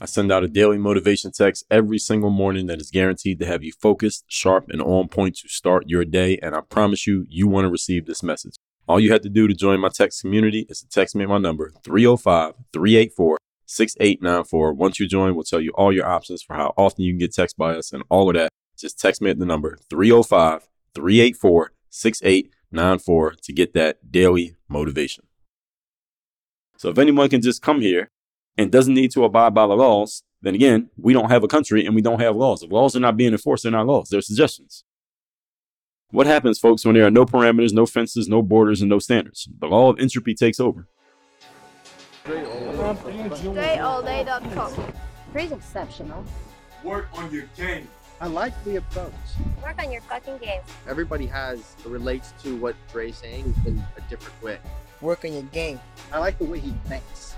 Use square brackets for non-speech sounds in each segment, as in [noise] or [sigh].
I send out a daily motivation text every single morning that is guaranteed to have you focused, sharp, and on point to start your day. And I promise you, you want to receive this message. All you have to do to join my text community is to text me my number 305 384 6894. Once you join, we'll tell you all your options for how often you can get text by us and all of that. Just text me at the number 305 384 6894 to get that daily motivation. So if anyone can just come here and doesn't need to abide by the laws, then again, we don't have a country and we don't have laws. If laws are not being enforced, they're not laws, they're suggestions. What happens, folks, when there are no parameters, no fences, no borders, and no standards? The law of entropy takes over. DreAllDay.com. Dre's exceptional. Work on your game. I like the approach. Work on your fucking game. Everybody has relates to what Dre's saying in a different way. Work on your game. I like the way he thinks.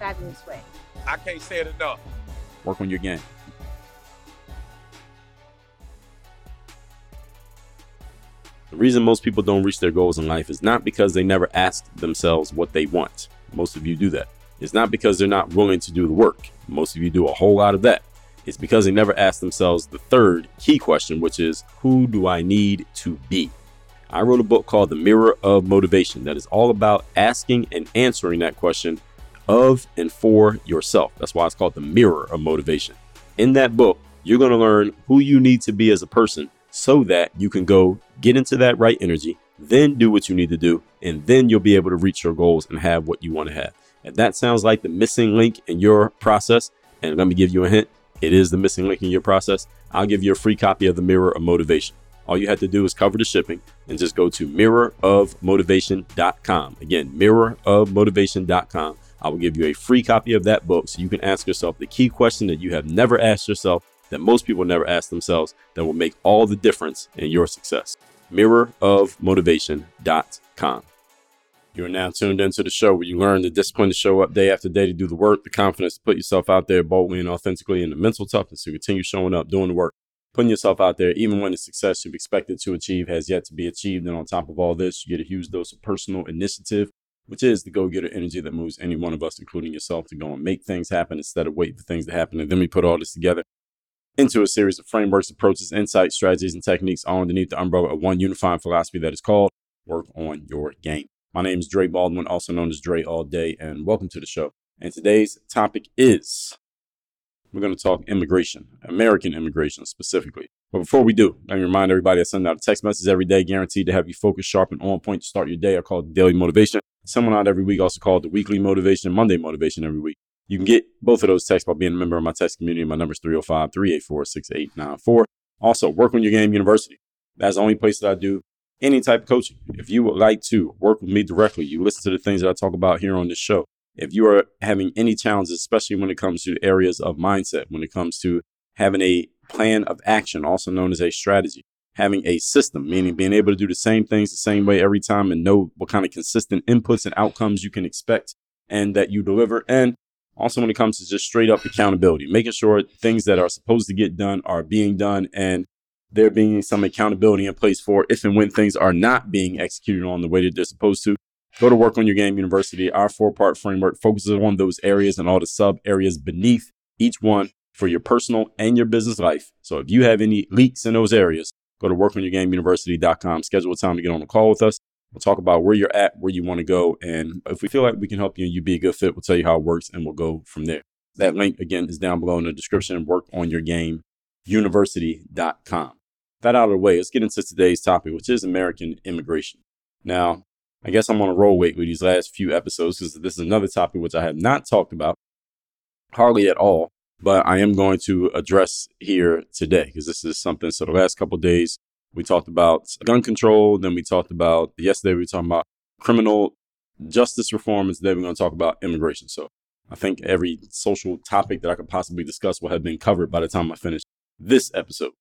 fabulous way. I can't say it enough. Work on your game. The reason most people don't reach their goals in life is not because they never ask themselves what they want. Most of you do that. It's not because they're not willing to do the work. Most of you do a whole lot of that. It's because they never ask themselves the third key question, which is who do I need to be? I wrote a book called The Mirror of Motivation that is all about asking and answering that question of and for yourself. That's why it's called The Mirror of Motivation. In that book, you're going to learn who you need to be as a person so that you can go get into that right energy, then do what you need to do, and then you'll be able to reach your goals and have what you want to have. If that sounds like the missing link in your process, and let me give you a hint, it is the missing link in your process, I'll give you a free copy of The Mirror of Motivation. All you have to do is cover the shipping and just go to mirrorofmotivation.com. Again, mirrorofmotivation.com. I will give you a free copy of that book so you can ask yourself the key question that you have never asked yourself, that most people never ask themselves, that will make all the difference in your success. Mirrorofmotivation.com. You are now tuned into the show where you learn the discipline to show up day after day to do the work, the confidence to put yourself out there boldly and authentically, and the mental toughness to continue showing up, doing the work, putting yourself out there, even when the success you've expected to achieve has yet to be achieved. And on top of all this, you get a huge dose of personal initiative, which is the go getter energy that moves any one of us, including yourself, to go and make things happen instead of waiting for things to happen. And then we put all this together into a series of frameworks, approaches, insights, strategies, and techniques all underneath the umbrella of one unifying philosophy that is called Work on Your Game. My name is Dre Baldwin, also known as Dre All Day, and welcome to the show. And today's topic is we're going to talk immigration, American immigration specifically. But before we do, let me remind everybody I send out a text message every day guaranteed to have you focused, sharp, and on point to start your day. I call it daily motivation. Someone out every week, also called the weekly motivation, Monday motivation every week. You can get both of those texts by being a member of my text community. My number is 305 384 6894. Also, Work on Your Game University. That's the only place that I do any type of coaching. If you would like to work with me directly, you listen to the things that I talk about here on this show. If you are having any challenges, especially when it comes to areas of mindset, when it comes to having a plan of action, also known as a strategy, having a system, meaning being able to do the same things the same way every time and know what kind of consistent inputs and outcomes you can expect and that you deliver. And also when it comes to just straight up accountability, making sure things that are supposed to get done are being done and there being some accountability in place for if and when things are not being executed on the way that they're supposed to. Go to Work on Your Game University. Our four part framework focuses on those areas and all the sub areas beneath each one for your personal and your business life. So if you have any leaks in those areas, go to workonyourgameuniversity.com, schedule a time to get on a call with us. We'll talk about where you're at, where you want to go. And if we feel like we can help you and you be a good fit, we'll tell you how it works and we'll go from there. That link again is down below in the description. Work on your game university.com. That out of the way, let's get into today's topic, which is American immigration. Now, I guess I'm on a roll weight with these last few episodes because this is another topic which I have not talked about hardly at all, but I am going to address here today because this is something. So the last couple days we talked about gun control, then we talked about yesterday we were talking about criminal justice reform, and today we're going to talk about immigration. So I think every social topic that I could possibly discuss will have been covered by the time I finish this episode.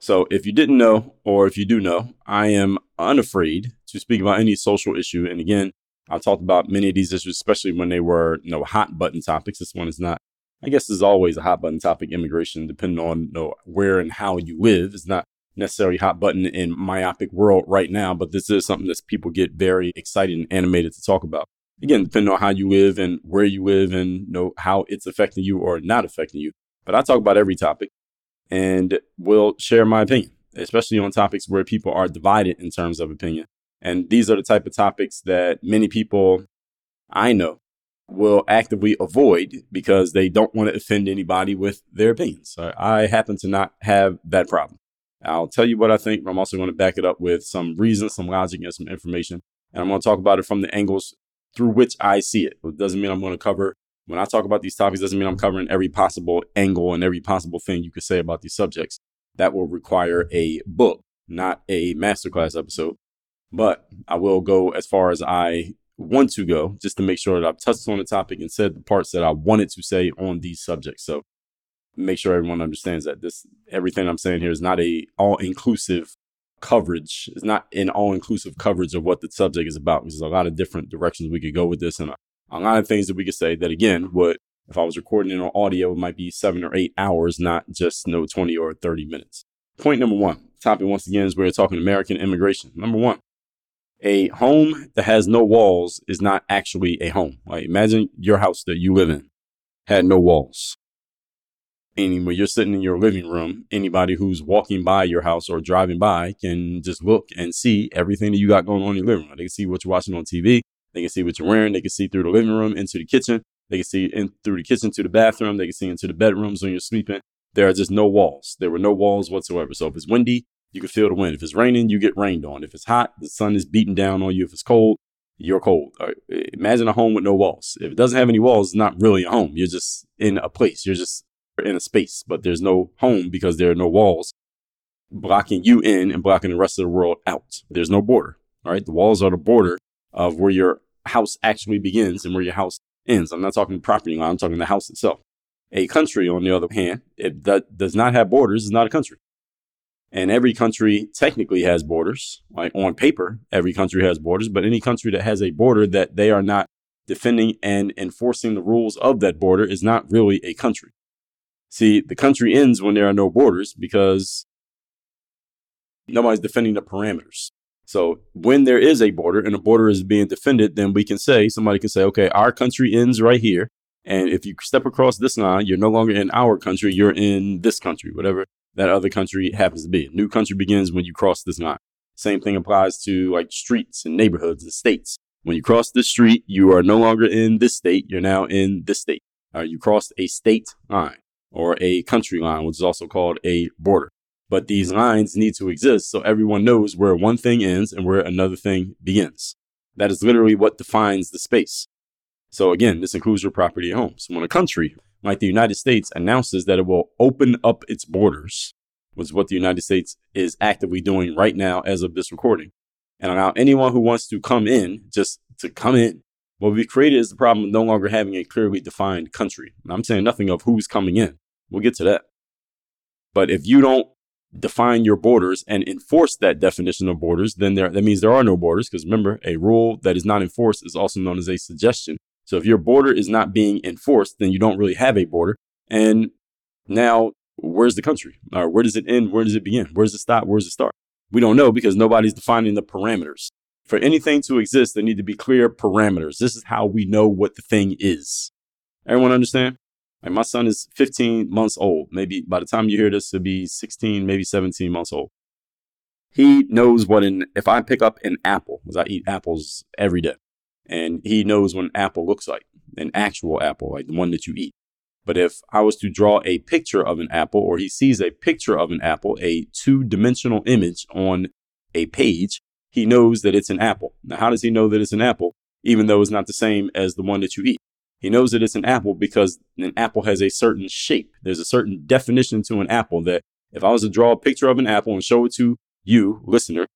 So if you didn't know, or if you do know, I am unafraid to speak about any social issue. And again, I talked about many of these issues, especially when they were, you know, hot button topics. This one is not. I guess is always a hot button topic, immigration, depending on you know, where and how you live. It's not necessarily hot button in myopic world right now, but this is something that people get very excited and animated to talk about. Again, depending on how you live and where you live and you know how it's affecting you or not affecting you. But I talk about every topic and will share my opinion, especially on topics where people are divided in terms of opinion. And these are the type of topics that many people I know will actively avoid because they don't want to offend anybody with their opinions. I happen to not have that problem. I'll tell you what I think, but I'm also going to back it up with some reason, some logic, and some information. And I'm going to talk about it from the angles through which I see it. It doesn't mean I'm going to cover, when I talk about these topics, doesn't mean I'm covering every possible angle and every possible thing you could say about these subjects. That will require a book, not a masterclass episode. But I will go as far as I want to go just to make sure that I've touched on the topic and said the parts that I wanted to say on these subjects. So make sure everyone understands that this everything I'm saying here is not a all inclusive coverage. It's not an all inclusive coverage of what the subject is about. Because there's a lot of different directions we could go with this and a, a lot of things that we could say that again would if I was recording it on audio, it might be seven or eight hours, not just no 20 or 30 minutes. Point number one, topic once again is we're talking American immigration. Number one, a home that has no walls is not actually a home. Like imagine your house that you live in had no walls. Meaning when you're sitting in your living room, anybody who's walking by your house or driving by can just look and see everything that you got going on in your living room. They can see what you're watching on TV. They can see what you're wearing. They can see through the living room into the kitchen. They can see in through the kitchen to the bathroom. They can see into the bedrooms when you're sleeping. There are just no walls. There were no walls whatsoever. So if it's windy, you can feel the wind. If it's raining, you get rained on. If it's hot, the sun is beating down on you. If it's cold, you're cold. Right. Imagine a home with no walls. If it doesn't have any walls, it's not really a home. You're just in a place. You're just in a space, but there's no home because there are no walls blocking you in and blocking the rest of the world out. There's no border. All right. The walls are the border of where your house actually begins and where your house ends. I'm not talking property line. I'm talking the house itself. A country, on the other hand, that does not have borders, is not a country. And every country technically has borders. Like on paper, every country has borders, but any country that has a border that they are not defending and enforcing the rules of that border is not really a country. See, the country ends when there are no borders because nobody's defending the parameters. So when there is a border and a border is being defended, then we can say, somebody can say, okay, our country ends right here. And if you step across this line, you're no longer in our country, you're in this country, whatever that other country happens to be. A new country begins when you cross this line. Same thing applies to like streets and neighborhoods and states. When you cross this street, you are no longer in this state, you're now in this state. Uh, you crossed a state line or a country line, which is also called a border. But these lines need to exist so everyone knows where one thing ends and where another thing begins. That is literally what defines the space. So again, this includes your property at home. So when a country like the United States announces that it will open up its borders, which is what the United States is actively doing right now as of this recording. and allow anyone who wants to come in just to come in. What we've created is the problem of no longer having a clearly defined country. And I'm saying nothing of who's coming in. We'll get to that. But if you don't define your borders and enforce that definition of borders, then there, that means there are no borders. Because remember, a rule that is not enforced is also known as a suggestion. So if your border is not being enforced, then you don't really have a border. And now, where's the country? Or where does it end? Where does it begin? Where does it stop? Where does it start? We don't know because nobody's defining the parameters. For anything to exist, there need to be clear parameters. This is how we know what the thing is. Everyone understand? Like my son is 15 months old. Maybe by the time you hear this, he'll be 16, maybe 17 months old. He knows what an, if I pick up an apple, because I eat apples every day, and he knows what an apple looks like, an actual apple, like the one that you eat. But if I was to draw a picture of an apple, or he sees a picture of an apple, a two dimensional image on a page, he knows that it's an apple. Now, how does he know that it's an apple, even though it's not the same as the one that you eat? He knows that it's an apple because an apple has a certain shape. There's a certain definition to an apple that if I was to draw a picture of an apple and show it to you, listener,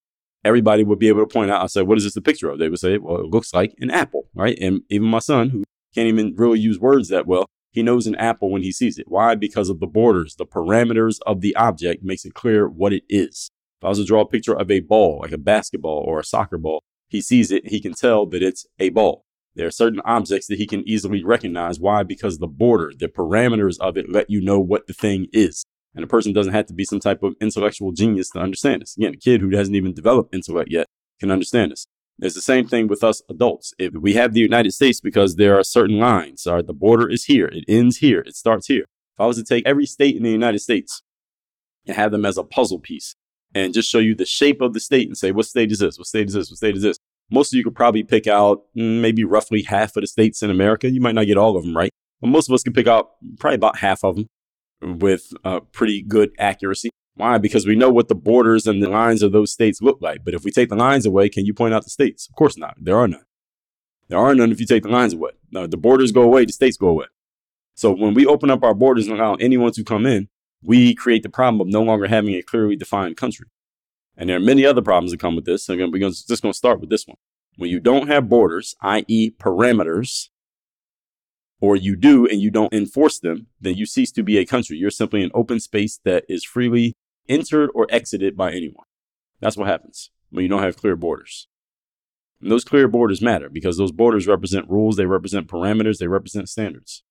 everybody would be able to point out. I said, what is this a picture of? They would say, well, it looks like an apple, right? And even my son, who can't even really use words that well, he knows an apple when he sees it. Why? Because of the borders, the parameters of the object makes it clear what it is. If I was to draw a picture of a ball, like a basketball or a soccer ball, he sees it, he can tell that it's a ball. There are certain objects that he can easily recognize. Why? Because the border, the parameters of it let you know what the thing is. And a person doesn't have to be some type of intellectual genius to understand this. Again, a kid who hasn't even developed intellect yet can understand this. It's the same thing with us adults. If we have the United States because there are certain lines, all right, the border is here, it ends here, it starts here. If I was to take every state in the United States and have them as a puzzle piece and just show you the shape of the state and say, what state is this? What state is this? What state is this? Most of you could probably pick out mm, maybe roughly half of the states in America. You might not get all of them right, but most of us can pick out probably about half of them with uh, pretty good accuracy. Why? Because we know what the borders and the lines of those states look like. But if we take the lines away, can you point out the states? Of course not. There are none. There are none if you take the lines away. No, the borders go away, the states go away. So when we open up our borders and allow anyone to come in, we create the problem of no longer having a clearly defined country. And there are many other problems that come with this. Again, we're just going to start with this one. When you don't have borders, i.e., parameters, or you do and you don't enforce them, then you cease to be a country. You're simply an open space that is freely entered or exited by anyone. That's what happens when you don't have clear borders. And those clear borders matter because those borders represent rules, they represent parameters, they represent standards.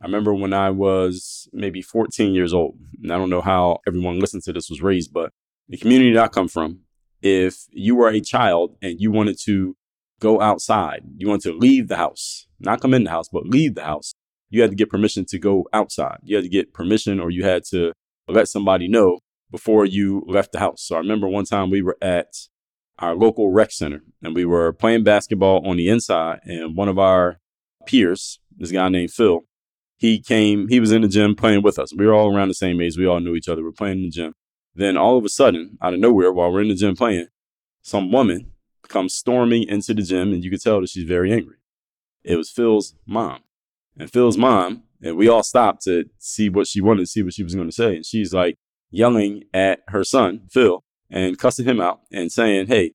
I remember when I was maybe 14 years old, and I don't know how everyone listening to this was raised, but the community that I come from, if you were a child and you wanted to go outside, you wanted to leave the house, not come in the house, but leave the house, you had to get permission to go outside. You had to get permission or you had to let somebody know before you left the house. So I remember one time we were at our local rec center and we were playing basketball on the inside and one of our peers, this guy named Phil, he came, he was in the gym playing with us. We were all around the same age. We all knew each other. We are playing in the gym. Then all of a sudden, out of nowhere, while we're in the gym playing, some woman comes storming into the gym and you could tell that she's very angry. It was Phil's mom. And Phil's mom and we all stopped to see what she wanted to see what she was going to say. And she's like yelling at her son, Phil, and cussing him out and saying, Hey,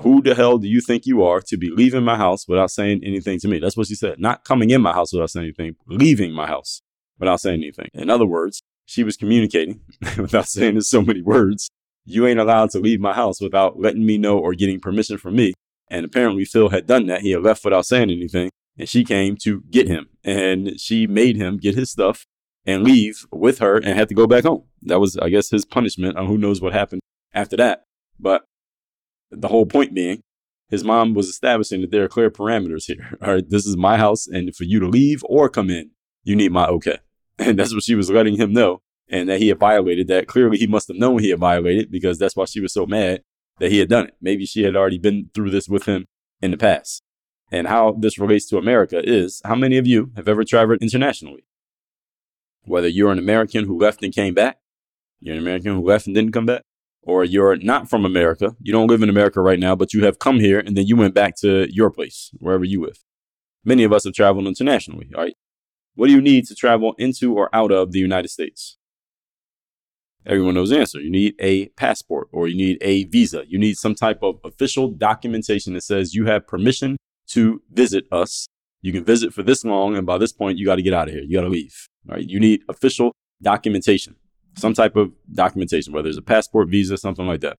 who the hell do you think you are to be leaving my house without saying anything to me? That's what she said. Not coming in my house without saying anything, leaving my house without saying anything. In other words, she was communicating [laughs] without saying so many words. You ain't allowed to leave my house without letting me know or getting permission from me. And apparently Phil had done that. He had left without saying anything and she came to get him and she made him get his stuff and leave with her and had to go back home. That was, I guess, his punishment. Uh, who knows what happened after that. But the whole point being, his mom was establishing that there are clear parameters here. [laughs] All right, this is my house, and for you to leave or come in, you need my okay. [laughs] And that's what she was letting him know, and that he had violated that. Clearly, he must have known he had violated because that's why she was so mad that he had done it. Maybe she had already been through this with him in the past and how this relates to America is how many of you have ever traveled internationally? Whether you're an American who left and came back, you're an American who left and didn't come back, or you're not from America, you don't live in America right now, but you have come here and then you went back to your place, wherever you live. Many of us have traveled internationally, all right? What do you need to travel into or out of the United States? Everyone knows the answer. You need a passport or you need a visa. You need some type of official documentation that says you have permission to visit us. You can visit for this long, and by this point, you got to get out of here. You got to leave. All right. You need official documentation, some type of documentation, whether it's a passport, visa, something like that.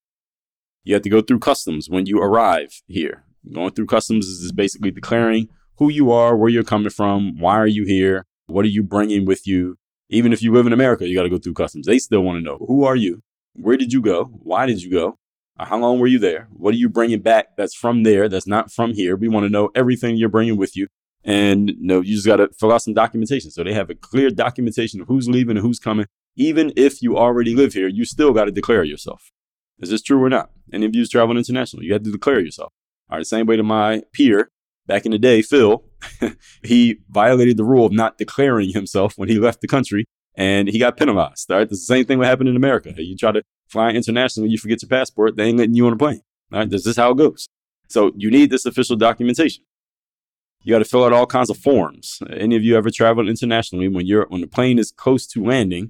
You have to go through customs when you arrive here. Going through customs is basically declaring who you are, where you're coming from, why are you here, what are you bringing with you, even if you live in America, you got to go through customs. They still want to know who are you? Where did you go? Why did you go? Uh, how long were you there? What are you bringing back that's from there, that's not from here? We want to know everything you're bringing with you. And you know, you just got to fill out some documentation. So they have a clear documentation of who's leaving and who's coming. Even if you already live here, you still got to declare yourself. Is this true or not? Any of you traveling international, you have to declare yourself. All right, same way to my peer back in the day, Phil, [laughs] he violated the rule of not declaring himself when he left the country and he got penalized. All right. The same thing that happened in America. You try to fly internationally, you forget your passport, they ain't letting you on a plane. All right. This is how it goes. So you need this official documentation. You got to fill out all kinds of forms. Any of you ever traveled internationally when you're when the plane is close to landing?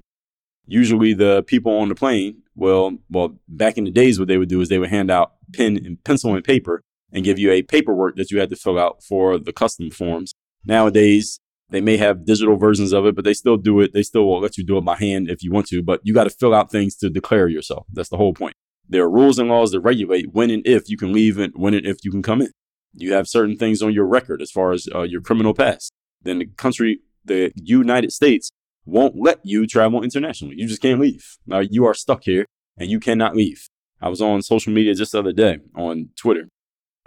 Usually the people on the plane, well, well, back in the days, what they would do is they would hand out pen and pencil and paper and give you a paperwork that you had to fill out for the custom forms. Nowadays, they may have digital versions of it, but they still do it. They still will let you do it by hand if you want to, but you got to fill out things to declare yourself. That's the whole point. There are rules and laws that regulate when and if you can leave and when and if you can come in. You have certain things on your record as far as uh, your criminal past. Then the country, the United States, won't let you travel internationally. You just can't leave. Now you are stuck here and you cannot leave. I was on social media just the other day on Twitter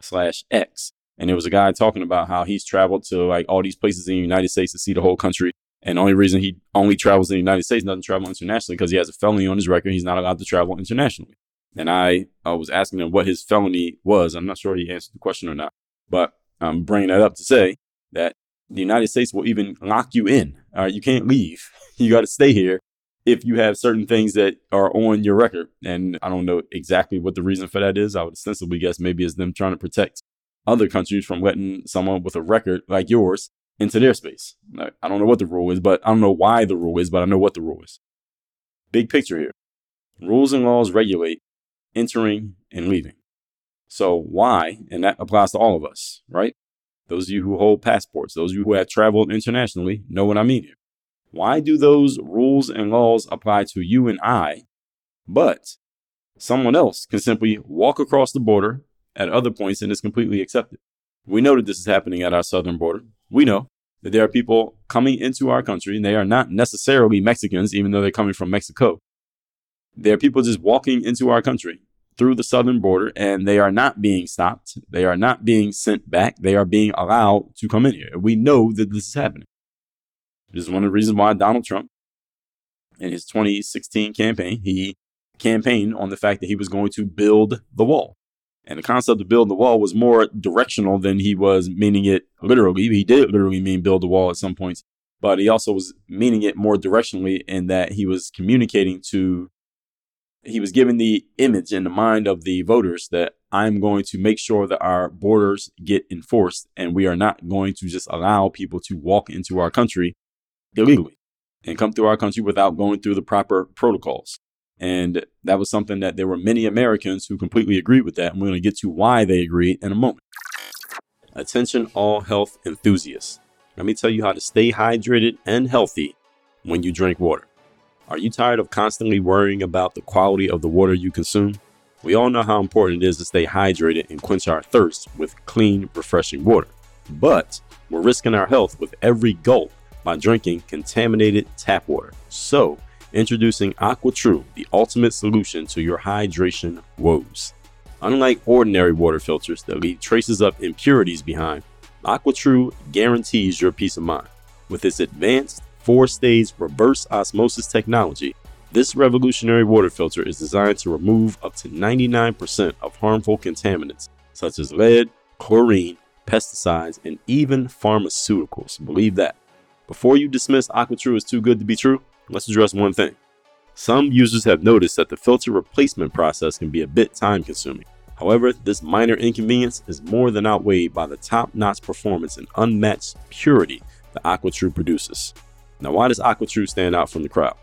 slash X. And there was a guy talking about how he's traveled to like all these places in the United States to see the whole country. And the only reason he only travels in the United States, doesn't travel internationally, because he has a felony on his record. He's not allowed to travel internationally. And I, I was asking him what his felony was. I'm not sure he answered the question or not, but I'm bringing that up to say that the United States will even lock you in. All right, you can't leave. [laughs] You got to stay here if you have certain things that are on your record. And I don't know exactly what the reason for that is. I would ostensibly guess maybe it's them trying to protect other countries from letting someone with a record like yours into their space. I don't know what the rule is, but I don't know why the rule is, but I know what the rule is. Big picture here. Rules and laws regulate entering and leaving. So why, and that applies to all of us, right? Those of you who hold passports, those of you who have traveled internationally know what I mean here. Why do those rules and laws apply to you and I, but someone else can simply walk across the border at other points and it's completely accepted? We know that this is happening at our southern border. We know that there are people coming into our country and they are not necessarily Mexicans, even though they're coming from Mexico. There are people just walking into our country through the southern border and they are not being stopped. They are not being sent back. They are being allowed to come in here. We know that this is happening. This is one of the reasons why Donald Trump, in his 2016 campaign, he campaigned on the fact that he was going to build the wall. And the concept of build the wall was more directional than he was meaning it literally. He did literally mean build the wall at some points, but he also was meaning it more directionally in that he was communicating to, he was giving the image in the mind of the voters that I'm going to make sure that our borders get enforced and we are not going to just allow people to walk into our country illegally and come through our country without going through the proper protocols. And that was something that there were many Americans who completely agreed with that. And we're going to get to why they agreed in a moment. Attention, all health enthusiasts. Let me tell you how to stay hydrated and healthy when you drink water. Are you tired of constantly worrying about the quality of the water you consume? We all know how important it is to stay hydrated and quench our thirst with clean, refreshing water. But we're risking our health with every gulp by drinking contaminated tap water. So, introducing AquaTru, the ultimate solution to your hydration woes. Unlike ordinary water filters that leave traces of impurities behind, AquaTru guarantees your peace of mind. With its advanced four stage reverse osmosis technology, this revolutionary water filter is designed to remove up to 99% of harmful contaminants such as lead, chlorine, pesticides, and even pharmaceuticals. Believe that. Before you dismiss AquaTru as too good to be true, let's address one thing. Some users have noticed that the filter replacement process can be a bit time consuming. However, this minor inconvenience is more than outweighed by the top notch performance and unmatched purity that AquaTru produces. Now, why does AquaTru stand out from the crowd?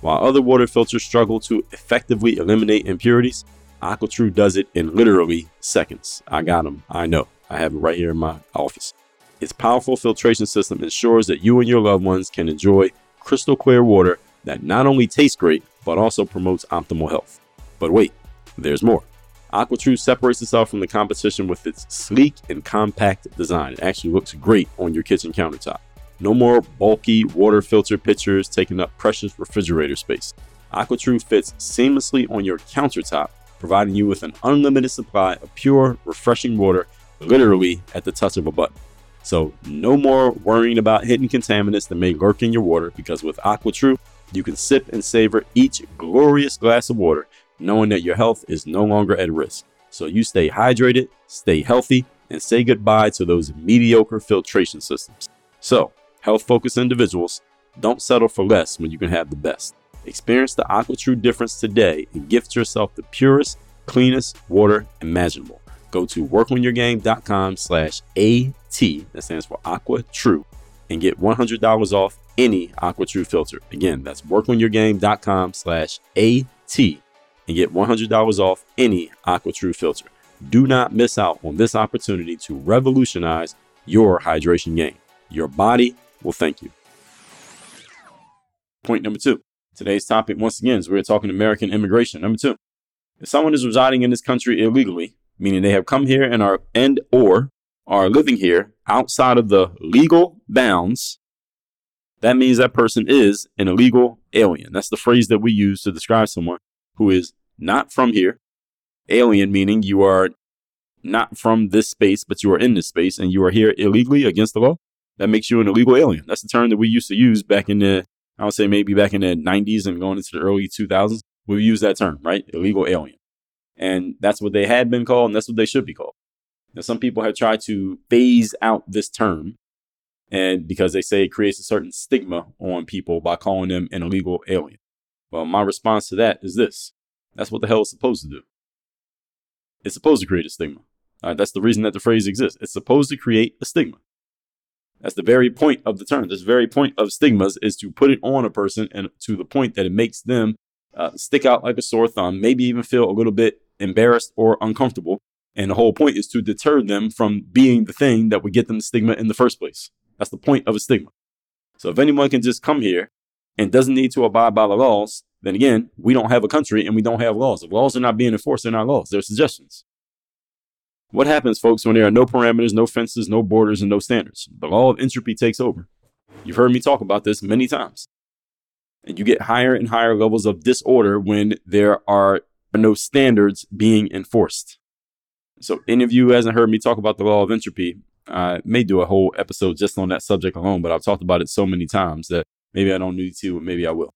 While other water filters struggle to effectively eliminate impurities, AquaTru does it in literally seconds. I got them. I know. I have it right here in my office. Its powerful filtration system ensures that you and your loved ones can enjoy crystal clear water that not only tastes great, but also promotes optimal health. But wait, there's more. AquaTru separates itself from the competition with its sleek and compact design. It actually looks great on your kitchen countertop. No more bulky water filter pitchers taking up precious refrigerator space. AquaTru fits seamlessly on your countertop, providing you with an unlimited supply of pure, refreshing water literally at the touch of a button. So, no more worrying about hidden contaminants that may lurk in your water because with AquaTru, you can sip and savor each glorious glass of water knowing that your health is no longer at risk. So you stay hydrated, stay healthy, and say goodbye to those mediocre filtration systems. So, health focused individuals, don't settle for less when you can have the best. Experience the AquaTru difference today and gift yourself the purest, cleanest water imaginable. Go to workonyourgame.com slash AT, that stands for AquaTru, and get $100 off any AquaTru filter. Again, that's workonyourgame.com slash AT and get $100 off any AquaTru filter. Do not miss out on this opportunity to revolutionize your hydration game. Your body will thank you. Point number two. Today's topic, once again, is we're talking American immigration. Number two, if someone is residing in this country illegally, meaning they have come here and are and or are living here outside of the legal bounds, that means that person is an illegal alien. That's the phrase that we use to describe someone who is not from here. Alien meaning you are not from this space, but you are in this space and you are here illegally against the law. That makes you an illegal alien. That's the term that we used to use back in the, I would say maybe back in the 90s and going into the early 2000s. We use that term, right? Illegal alien. And that's what they had been called and that's what they should be called. Now, some people have tried to phase out this term and because they say it creates a certain stigma on people by calling them an illegal alien. Well, my response to that is this that's what the hell it's supposed to do. It's supposed to create a stigma. that's the reason that the phrase exists. It's supposed to create a stigma. That's the very point of the term. This very point of stigmas is to put it on a person and to the point that it makes them uh, stick out like a sore thumb, maybe even feel a little bit embarrassed or uncomfortable. And the whole point is to deter them from being the thing that would get them the stigma in the first place. That's the point of a stigma. So if anyone can just come here and doesn't need to abide by the laws, then again, we don't have a country and we don't have laws. If laws are not being enforced in our laws, they're suggestions. What happens, folks, when there are no parameters, no fences, no borders, and no standards? The law of entropy takes over. You've heard me talk about this many times. And you get higher and higher levels of disorder when there are no standards being enforced. So, any of you who hasn't heard me talk about the law of entropy, I may do a whole episode just on that subject alone, but I've talked about it so many times that maybe I don't need to, maybe I will.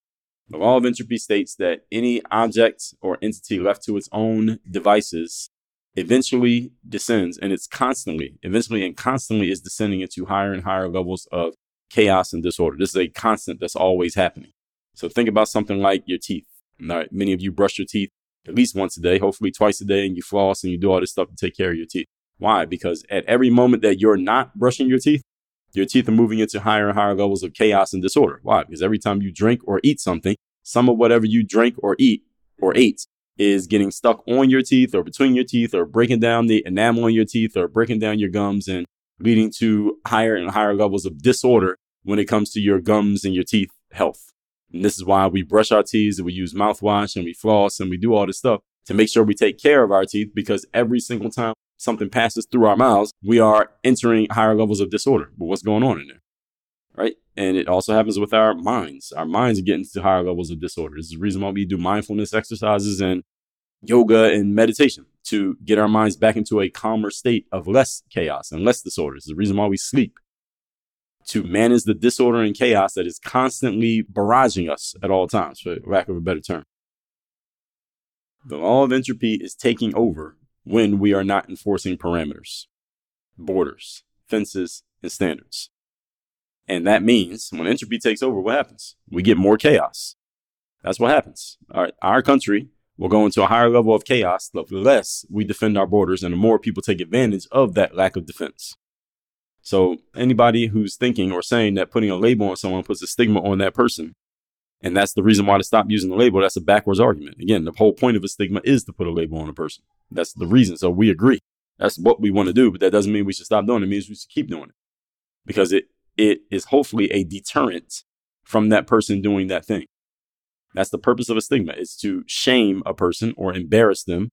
The law of entropy states that any object or entity left to its own devices eventually descends, and it's constantly, eventually and constantly is descending into higher and higher levels of chaos and disorder. This is a constant that's always happening. So think about something like your teeth. All right, many of you brush your teeth at least once a day, hopefully twice a day, and you floss and you do all this stuff to take care of your teeth. Why? Because at every moment that you're not brushing your teeth, your teeth are moving into higher and higher levels of chaos and disorder. Why? Because every time you drink or eat something, some of whatever you drink or eat or ate is getting stuck on your teeth or between your teeth or breaking down the enamel on your teeth or breaking down your gums and leading to higher and higher levels of disorder when it comes to your gums and your teeth health. And this is why we brush our teeth and we use mouthwash and we floss and we do all this stuff to make sure we take care of our teeth because every single time something passes through our mouths, we are entering higher levels of disorder. But what's going on in there? Right? And it also happens with our minds. Our minds are getting to higher levels of disorder. This is the reason why we do mindfulness exercises and yoga and meditation to get our minds back into a calmer state of less chaos and less disorder. This is the reason why we sleep to manage the disorder and chaos that is constantly barraging us at all times, for lack of a better term. The law of entropy is taking over when we are not enforcing parameters, borders, fences, and standards. And that means when entropy takes over, what happens? We get more chaos. That's what happens. Our, our country will go into a higher level of chaos the less we defend our borders and the more people take advantage of that lack of defense. So anybody who's thinking or saying that putting a label on someone puts a stigma on that person And that's the reason why to stop using the label. That's a backwards argument. Again, the whole point of a stigma is to put a label on a person. That's the reason. So we agree. That's what we want to do, but that doesn't mean we should stop doing it. It means we should keep doing it because it, it is hopefully a deterrent from that person doing that thing. That's the purpose of a stigma is to shame a person or embarrass them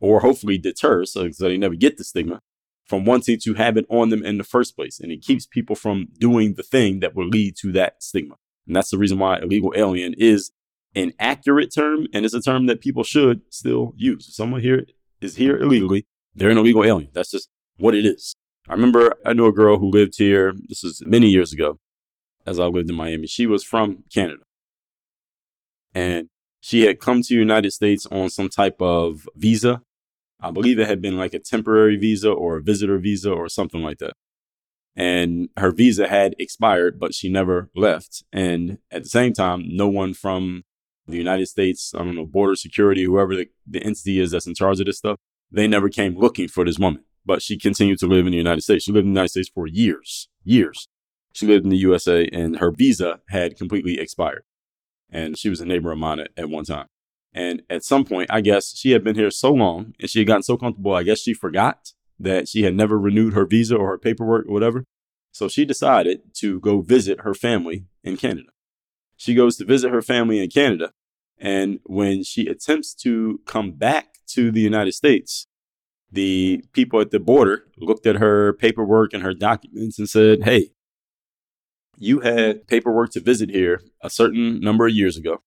or hopefully deter so, so they never get the stigma from wanting to have it on them in the first place. And it keeps people from doing the thing that will lead to that stigma. And that's the reason why illegal alien is an accurate term and it's a term that people should still use. If someone here is here illegally, they're an illegal alien. That's just what it is. I remember I knew a girl who lived here. This is many years ago as I lived in Miami. She was from Canada. And she had come to the United States on some type of visa. I believe it had been like a temporary visa or a visitor visa or something like that. And her visa had expired, but she never left. And at the same time, no one from the United States, I don't know, border security, whoever the, the entity is that's in charge of this stuff, they never came looking for this woman. But she continued to live in the United States. She lived in the United States for years, years. She lived in the USA and her visa had completely expired. And she was a neighbor of mine at, at one time. And at some point, I guess she had been here so long and she had gotten so comfortable, I guess she forgot that she had never renewed her visa or her paperwork or whatever. So she decided to go visit her family in Canada. She goes to visit her family in Canada. And when she attempts to come back to the United States, the people at the border looked at her paperwork and her documents and said, Hey, you had paperwork to visit here a certain number of years ago.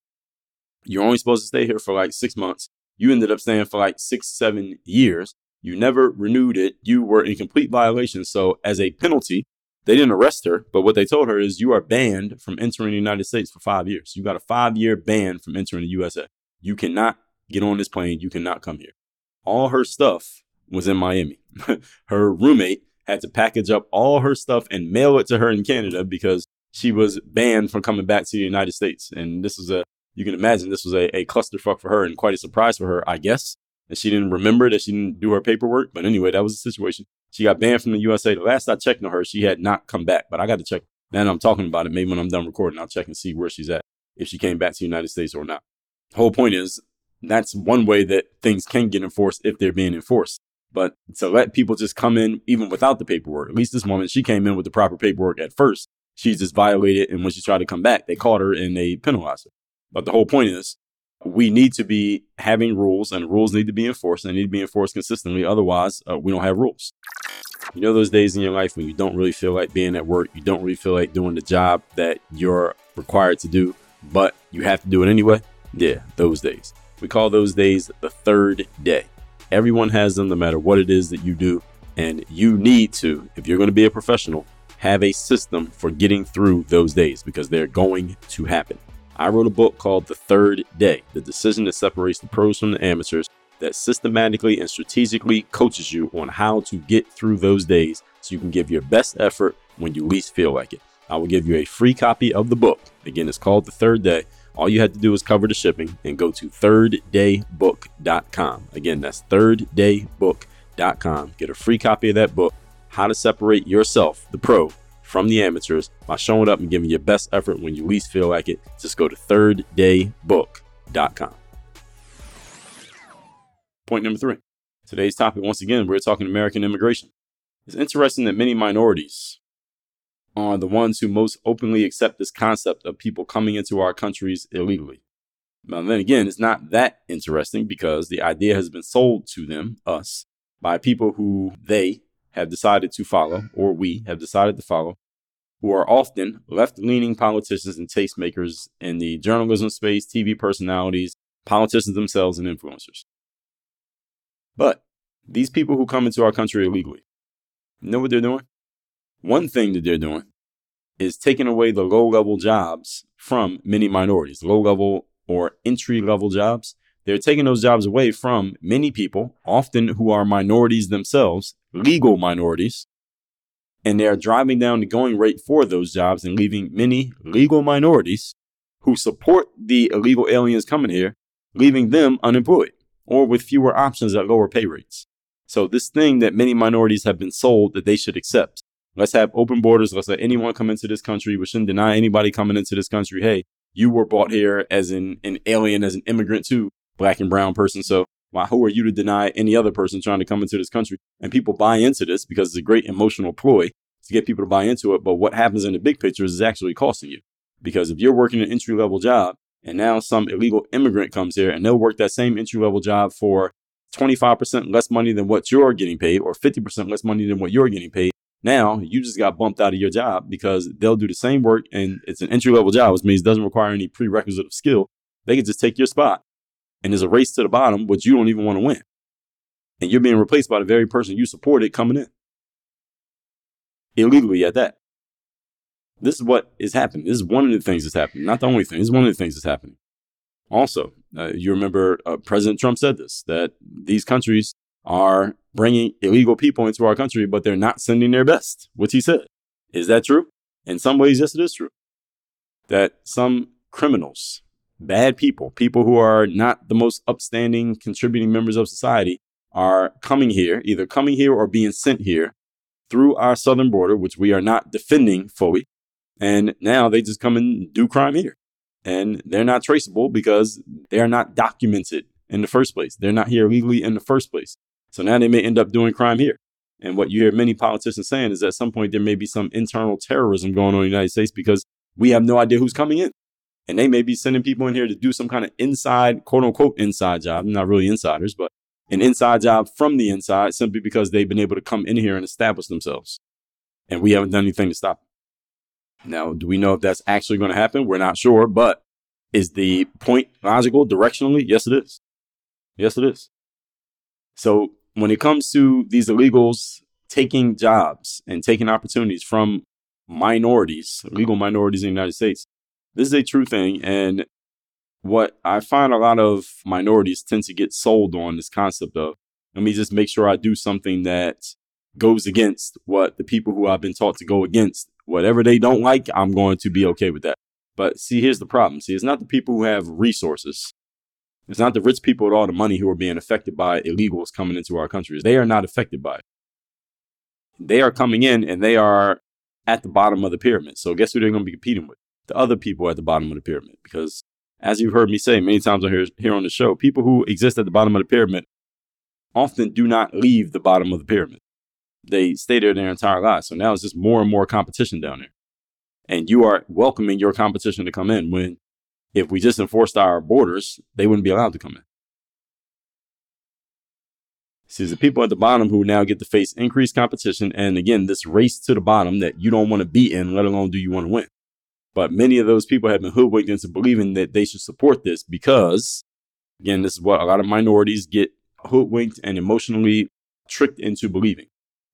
You're only supposed to stay here for like six months. You ended up staying for like six, seven years. You never renewed it. You were in complete violation. So, as a penalty, they didn't arrest her, but what they told her is you are banned from entering the United States for five years. You got a five year ban from entering the USA. You cannot get on this plane. You cannot come here. All her stuff was in Miami. [laughs] her roommate had to package up all her stuff and mail it to her in Canada because she was banned from coming back to the United States. And this was a, you can imagine this was a, a clusterfuck for her and quite a surprise for her, I guess. And she didn't remember that she didn't do her paperwork. But anyway, that was the situation. She got banned from the USA. The last I checked on her, she had not come back, but I got to check. Now that I'm talking about it, maybe when I'm done recording, I'll check and see where she's at, if she came back to the United States or not. The whole point is that's one way that things can get enforced if they're being enforced. But to let people just come in even without the paperwork, at least this woman, she came in with the proper paperwork at first. She just violated, and when she tried to come back, they caught her and they penalized her. But the whole point is, we need to be having rules, and rules need to be enforced, and they need to be enforced consistently. Otherwise, uh, we don't have rules. You know those days in your life when you don't really feel like being at work, you don't really feel like doing the job that you're required to do, but you have to do it anyway? Yeah, those days. We call those days the third day. Everyone has them no matter what it is that you do. And you need to, if you're going to be a professional, have a system for getting through those days because they're going to happen. I wrote a book called The Third Day The Decision That Separates the Pros from the Amateurs that systematically and strategically coaches you on how to get through those days so you can give your best effort when you least feel like it. I will give you a free copy of the book. Again, it's called The Third Day. All you have to do is cover the shipping and go to thirddaybook.com. Again, that's thirddaybook.com. Get a free copy of that book, How to Separate Yourself, the Pro, from the amateurs by showing up and giving your best effort when you least feel like it. Just go to thirddaybook.com. Point number three. Today's topic, once again, we're talking American immigration. It's interesting that many minorities are the ones who most openly accept this concept of people coming into our countries illegally. Now, then again, it's not that interesting because the idea has been sold to them, us, by people who they have decided to follow, or we have decided to follow, who are often left leaning politicians and tastemakers in the journalism space, TV personalities, politicians themselves, and influencers. But these people who come into our country illegally, you know what they're doing? One thing that they're doing is taking away the low level jobs from many minorities, low level or entry level jobs. They're taking those jobs away from many people, often who are minorities themselves, legal minorities, and they are driving down the going rate for those jobs and leaving many legal minorities who support the illegal aliens coming here, leaving them unemployed or with fewer options at lower pay rates. So, this thing that many minorities have been sold that they should accept Let's have open borders. Let's let anyone come into this country. We shouldn't deny anybody coming into this country. Hey, you were brought here as an, an alien, as an immigrant too, black and brown person. So why, who are you to deny any other person trying to come into this country? And people buy into this because it's a great emotional ploy to get people to buy into it. But what happens in the big picture is actually costing you. Because if you're working an entry level job and now some illegal immigrant comes here and they'll work that same entry level job for 25% less money than what you're getting paid or 50% less money than what you're getting paid. Now you just got bumped out of your job because they'll do the same work and it's an entry level job, which means it doesn't require any prerequisite of skill. They can just take your spot and there's a race to the bottom, which you don't even want to win. And you're being replaced by the very person you supported coming in. Illegally at that. This is what is happening. This is one of the things that's happening. Not the only thing. This is one of the things that's happening. Also, uh, you remember uh, President Trump said this that these countries are bringing illegal people into our country, but they're not sending their best, which he said. Is that true? In some ways, yes, it is true. That some criminals, bad people, people who are not the most upstanding, contributing members of society, are coming here, either coming here or being sent here through our southern border, which we are not defending fully. And now they just come and do crime here. And they're not traceable because they are not documented in the first place. They're not here legally in the first place. So now they may end up doing crime here. And what you hear many politicians saying is at some point there may be some internal terrorism going on in the United States because we have no idea who's coming in. And they may be sending people in here to do some kind of inside, quote unquote, inside job. Not really insiders, but an inside job from the inside simply because they've been able to come in here and establish themselves. And we haven't done anything to stop. Now, do we know if that's actually going to happen? We're not sure, but is the point logical directionally? Yes, it is. Yes, it is. So when it comes to these illegals taking jobs and taking opportunities from minorities, legal minorities in the United States, this is a true thing. And what I find a lot of minorities tend to get sold on this concept of let me just make sure I do something that goes against what the people who I've been taught to go against. Whatever they don't like, I'm going to be okay with that. But see, here's the problem. See, it's not the people who have resources. It's not the rich people with all the money who are being affected by illegals coming into our countries. They are not affected by it. They are coming in and they are at the bottom of the pyramid. So guess who they're going to be competing with? The other people at the bottom of the pyramid. Because as you've heard me say many times here, here on the show, people who exist at the bottom of the pyramid often do not leave the bottom of the pyramid. They stay there their entire lives. So now it's just more and more competition down there. And you are welcoming your competition to come in when if we just enforced our borders, they wouldn't be allowed to come in. See, the people at the bottom who now get to face increased competition and again, this race to the bottom that you don't want to be in, let alone do you want to win. But many of those people have been hoodwinked into believing that they should support this because, again, this is what a lot of minorities get hoodwinked and emotionally tricked into believing.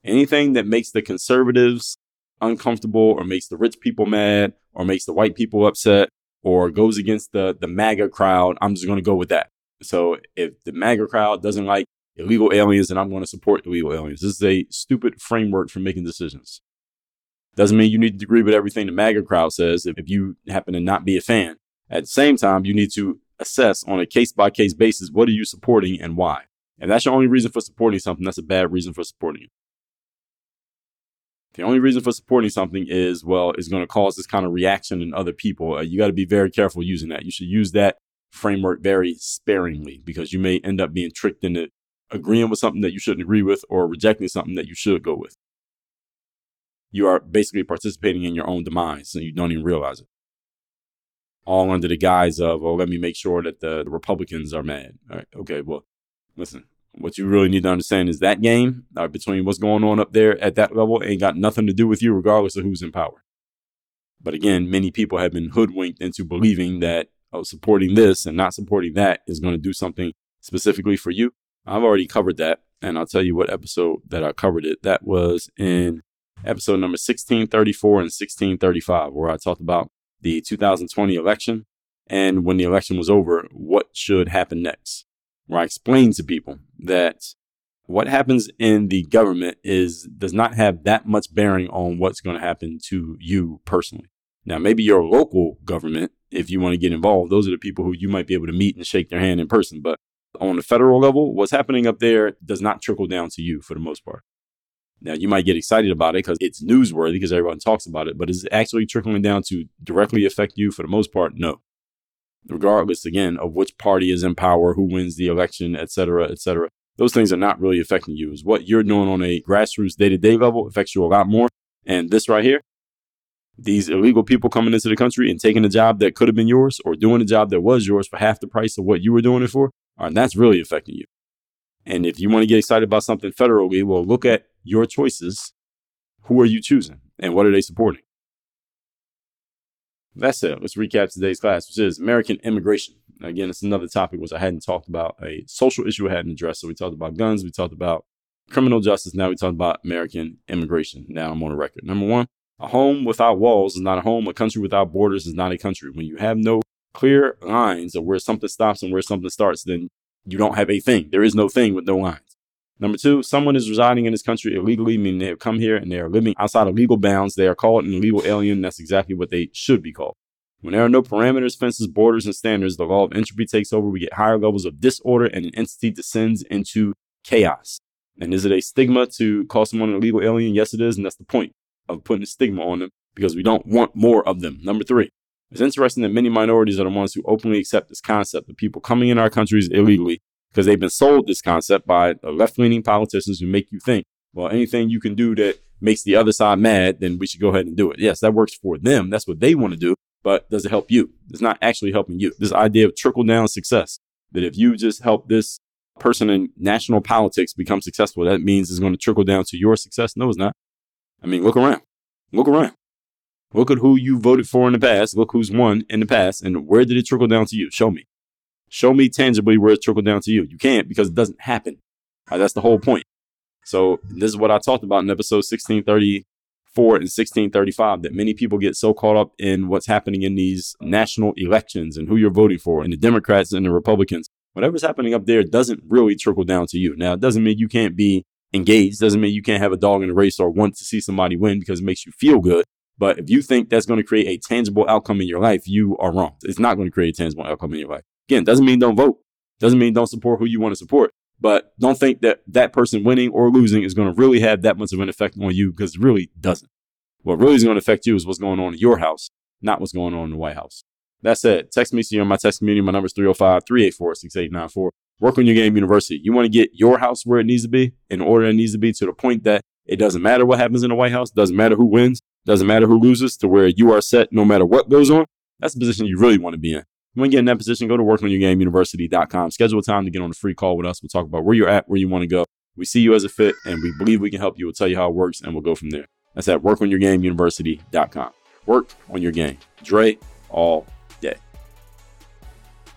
Anything that makes the conservatives uncomfortable or makes the rich people mad or makes the white people upset or goes against the, the MAGA crowd, I'm just going to go with that. So if the MAGA crowd doesn't like illegal aliens, then I'm going to support the illegal aliens. This is a stupid framework for making decisions. Doesn't mean you need to agree with everything the MAGA crowd says if, if you happen to not be a fan. At the same time, you need to assess on a case by case basis what are you supporting and why. If that's your only reason for supporting something, that's a bad reason for supporting it. The only reason for supporting something is, well, it's going to cause this kind of reaction in other people. Uh, you got to be very careful using that. You should use that framework very sparingly because you may end up being tricked into agreeing with something that you shouldn't agree with or rejecting something that you should go with. You are basically participating in your own demise and you don't even realize it. All under the guise of, oh, let me make sure that the, the Republicans are mad. All right. Okay. Well, listen, what you really need to understand is that game uh, between what's going on up there at that level ain't got nothing to do with you, regardless of who's in power. But again, many people have been hoodwinked into believing that oh, supporting this and not supporting that is going to do something specifically for you. I've already covered that, and I'll tell you what episode that I covered it. That was in episode number 1634 and 1635, where I talked about the 2020 election and when the election was over, what should happen next where I explained to people that what happens in the government is does not have that much bearing on what's going to happen to you personally. Now, maybe your local government, if you want to get involved, those are the people who you might be able to meet and shake their hand in person. But on the federal level, what's happening up there does not trickle down to you for the most part. Now, you might get excited about it because it's newsworthy because everyone talks about it, but is it actually trickling down to directly affect you for the most part? No. regardless again of which party is in power, who wins the election, et cetera, et cetera. Those things are not really affecting you. Is what you're doing on a grassroots day to day level affects you a lot more. And this right here, these illegal people coming into the country and taking a job that could have been yours or doing a job that was yours for half the price of what you were doing it for, and that's really affecting you. And if you want to get excited about something federally, well, look at your choices. Who are you choosing and what are they supporting? That's it. Let's recap today's class, which is American immigration. Again, it's another topic which I hadn't talked about, a social issue I hadn't addressed. So we talked about guns, we talked about criminal justice. Now we talked about American immigration. Now I'm on a record. Number one, a home without walls is not a home. A country without borders is not a country. When you have no clear lines of where something stops and where something starts, then you don't have a thing. There is no thing with no lines. Number two, someone is residing in this country illegally, meaning they have come here and they are living outside of legal bounds. They are called an illegal alien. That's exactly what they should be called. When there are no parameters, fences, borders, and standards, the law of entropy takes over. We get higher levels of disorder and an entity descends into chaos. And is it a stigma to call someone an illegal alien? Yes, it is. And that's the point of putting a stigma on them because we don't want more of them. Number three, it's interesting that many minorities are the ones who openly accept this concept of people coming in our countries illegally because they've been sold this concept by left leaning politicians who make you think, well, anything you can do that makes the other side mad, then we should go ahead and do it. Yes, that works for them. That's what they want to do. But does it help you? It's not actually helping you. This idea of trickle down success that if you just help this person in national politics become successful, that means it's going to trickle down to your success. No, it's not. I mean, look around. Look around. Look at who you voted for in the past. Look who's won in the past. And where did it trickle down to you? Show me. Show me tangibly where it trickled down to you. You can't because it doesn't happen. Right, that's the whole point. So this is what I talked about in episode 1634 and 1635 that many people get so caught up in what's happening in these national elections and who you're voting for and the Democrats and the Republicans. Whatever's happening up there doesn't really trickle down to you. Now, it doesn't mean you can't be engaged, doesn't mean you can't have a dog in the race or want to see somebody win because it makes you feel good. But if you think that's going to create a tangible outcome in your life, you are wrong. It's not going to create a tangible outcome in your life. Again, doesn't mean don't vote. Doesn't mean don't support who you want to support. But don't think that that person winning or losing is going to really have that much of an effect on you because it really doesn't. What really is going to affect you is what's going on in your house, not what's going on in the White House. That said, text me, see you on my text community. My number is 305 384 6894. Work on your game university. You want to get your house where it needs to be in order it needs to be to the point that it doesn't matter what happens in the White House, doesn't matter who wins, doesn't matter who loses, to where you are set no matter what goes on. That's the position you really want to be in. You want to get in that position, go to workonyourgameuniversity.com. Schedule a time to get on a free call with us. We'll talk about where you're at, where you want to go. We see you as a fit, and we believe we can help you. We'll tell you how it works, and we'll go from there. That's at workonyourgameuniversity.com. Work on your game. Dre all day.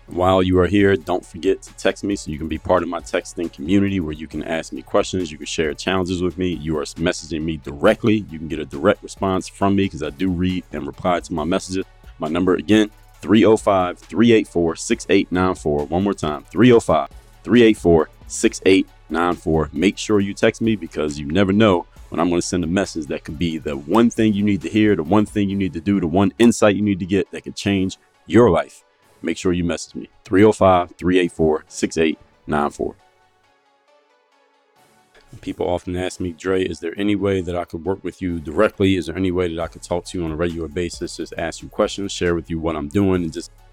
While you are here, don't forget to text me so you can be part of my texting community where you can ask me questions, you can share challenges with me. You are messaging me directly. You can get a direct response from me because I do read and reply to my messages. My number again, 305 384 6894. One more time 305 384 6894. Make sure you text me because you never know when I'm going to send a message that could be the one thing you need to hear, the one thing you need to do, the one insight you need to get that could change your life. Make sure you message me 305 384 6894. People often ask me, Dre, is there any way that I could work with you directly? Is there any way that I could talk to you on a regular basis? Just ask you questions, share with you what I'm doing, and just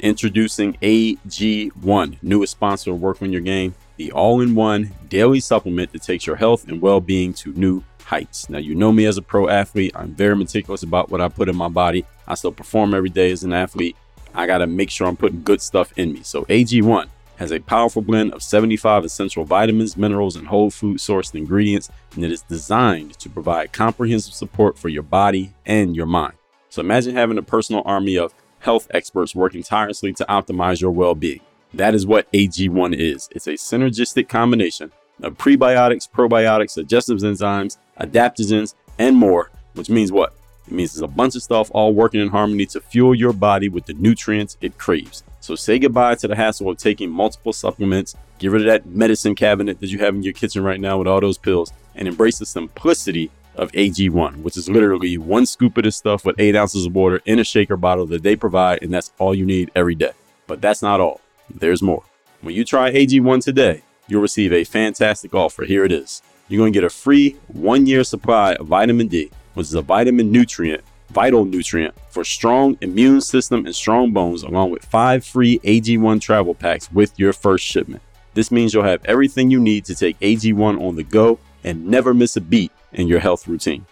Introducing AG1, newest sponsor of Work on Your Game the all in one daily supplement that takes your health and well being to new heights. Now, you know me as a pro athlete, I'm very meticulous about what I put in my body. I still perform every day as an athlete. I got to make sure I'm putting good stuff in me. So, AG1 has a powerful blend of 75 essential vitamins, minerals, and whole food sourced ingredients, and it is designed to provide comprehensive support for your body and your mind. So, imagine having a personal army of health experts working tirelessly to optimize your well being. That is what AG1 is. It's a synergistic combination of prebiotics, probiotics, digestive enzymes, adaptogens, and more, which means what? It means there's a bunch of stuff all working in harmony to fuel your body with the nutrients it craves. So say goodbye to the hassle of taking multiple supplements, get rid of that medicine cabinet that you have in your kitchen right now with all those pills, and embrace the simplicity of AG1, which is literally one scoop of this stuff with eight ounces of water in a shaker bottle that they provide, and that's all you need every day. But that's not all. There's more. When you try AG1 today, you'll receive a fantastic offer. Here it is. You're going to get a free one year supply of vitamin D, which is a vitamin nutrient, vital nutrient for strong immune system and strong bones, along with five free AG1 travel packs with your first shipment. This means you'll have everything you need to take AG1 on the go and never miss a beat in your health routine.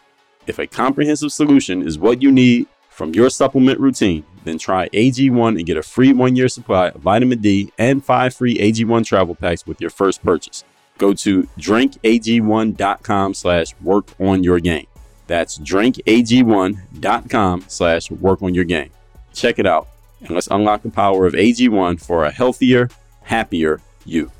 If a comprehensive solution is what you need from your supplement routine, then try AG1 and get a free one year supply of vitamin D and five free AG1 travel packs with your first purchase. Go to drinkag1.com slash work on your game. That's drinkag1.com slash work on your game. Check it out and let's unlock the power of AG1 for a healthier, happier you.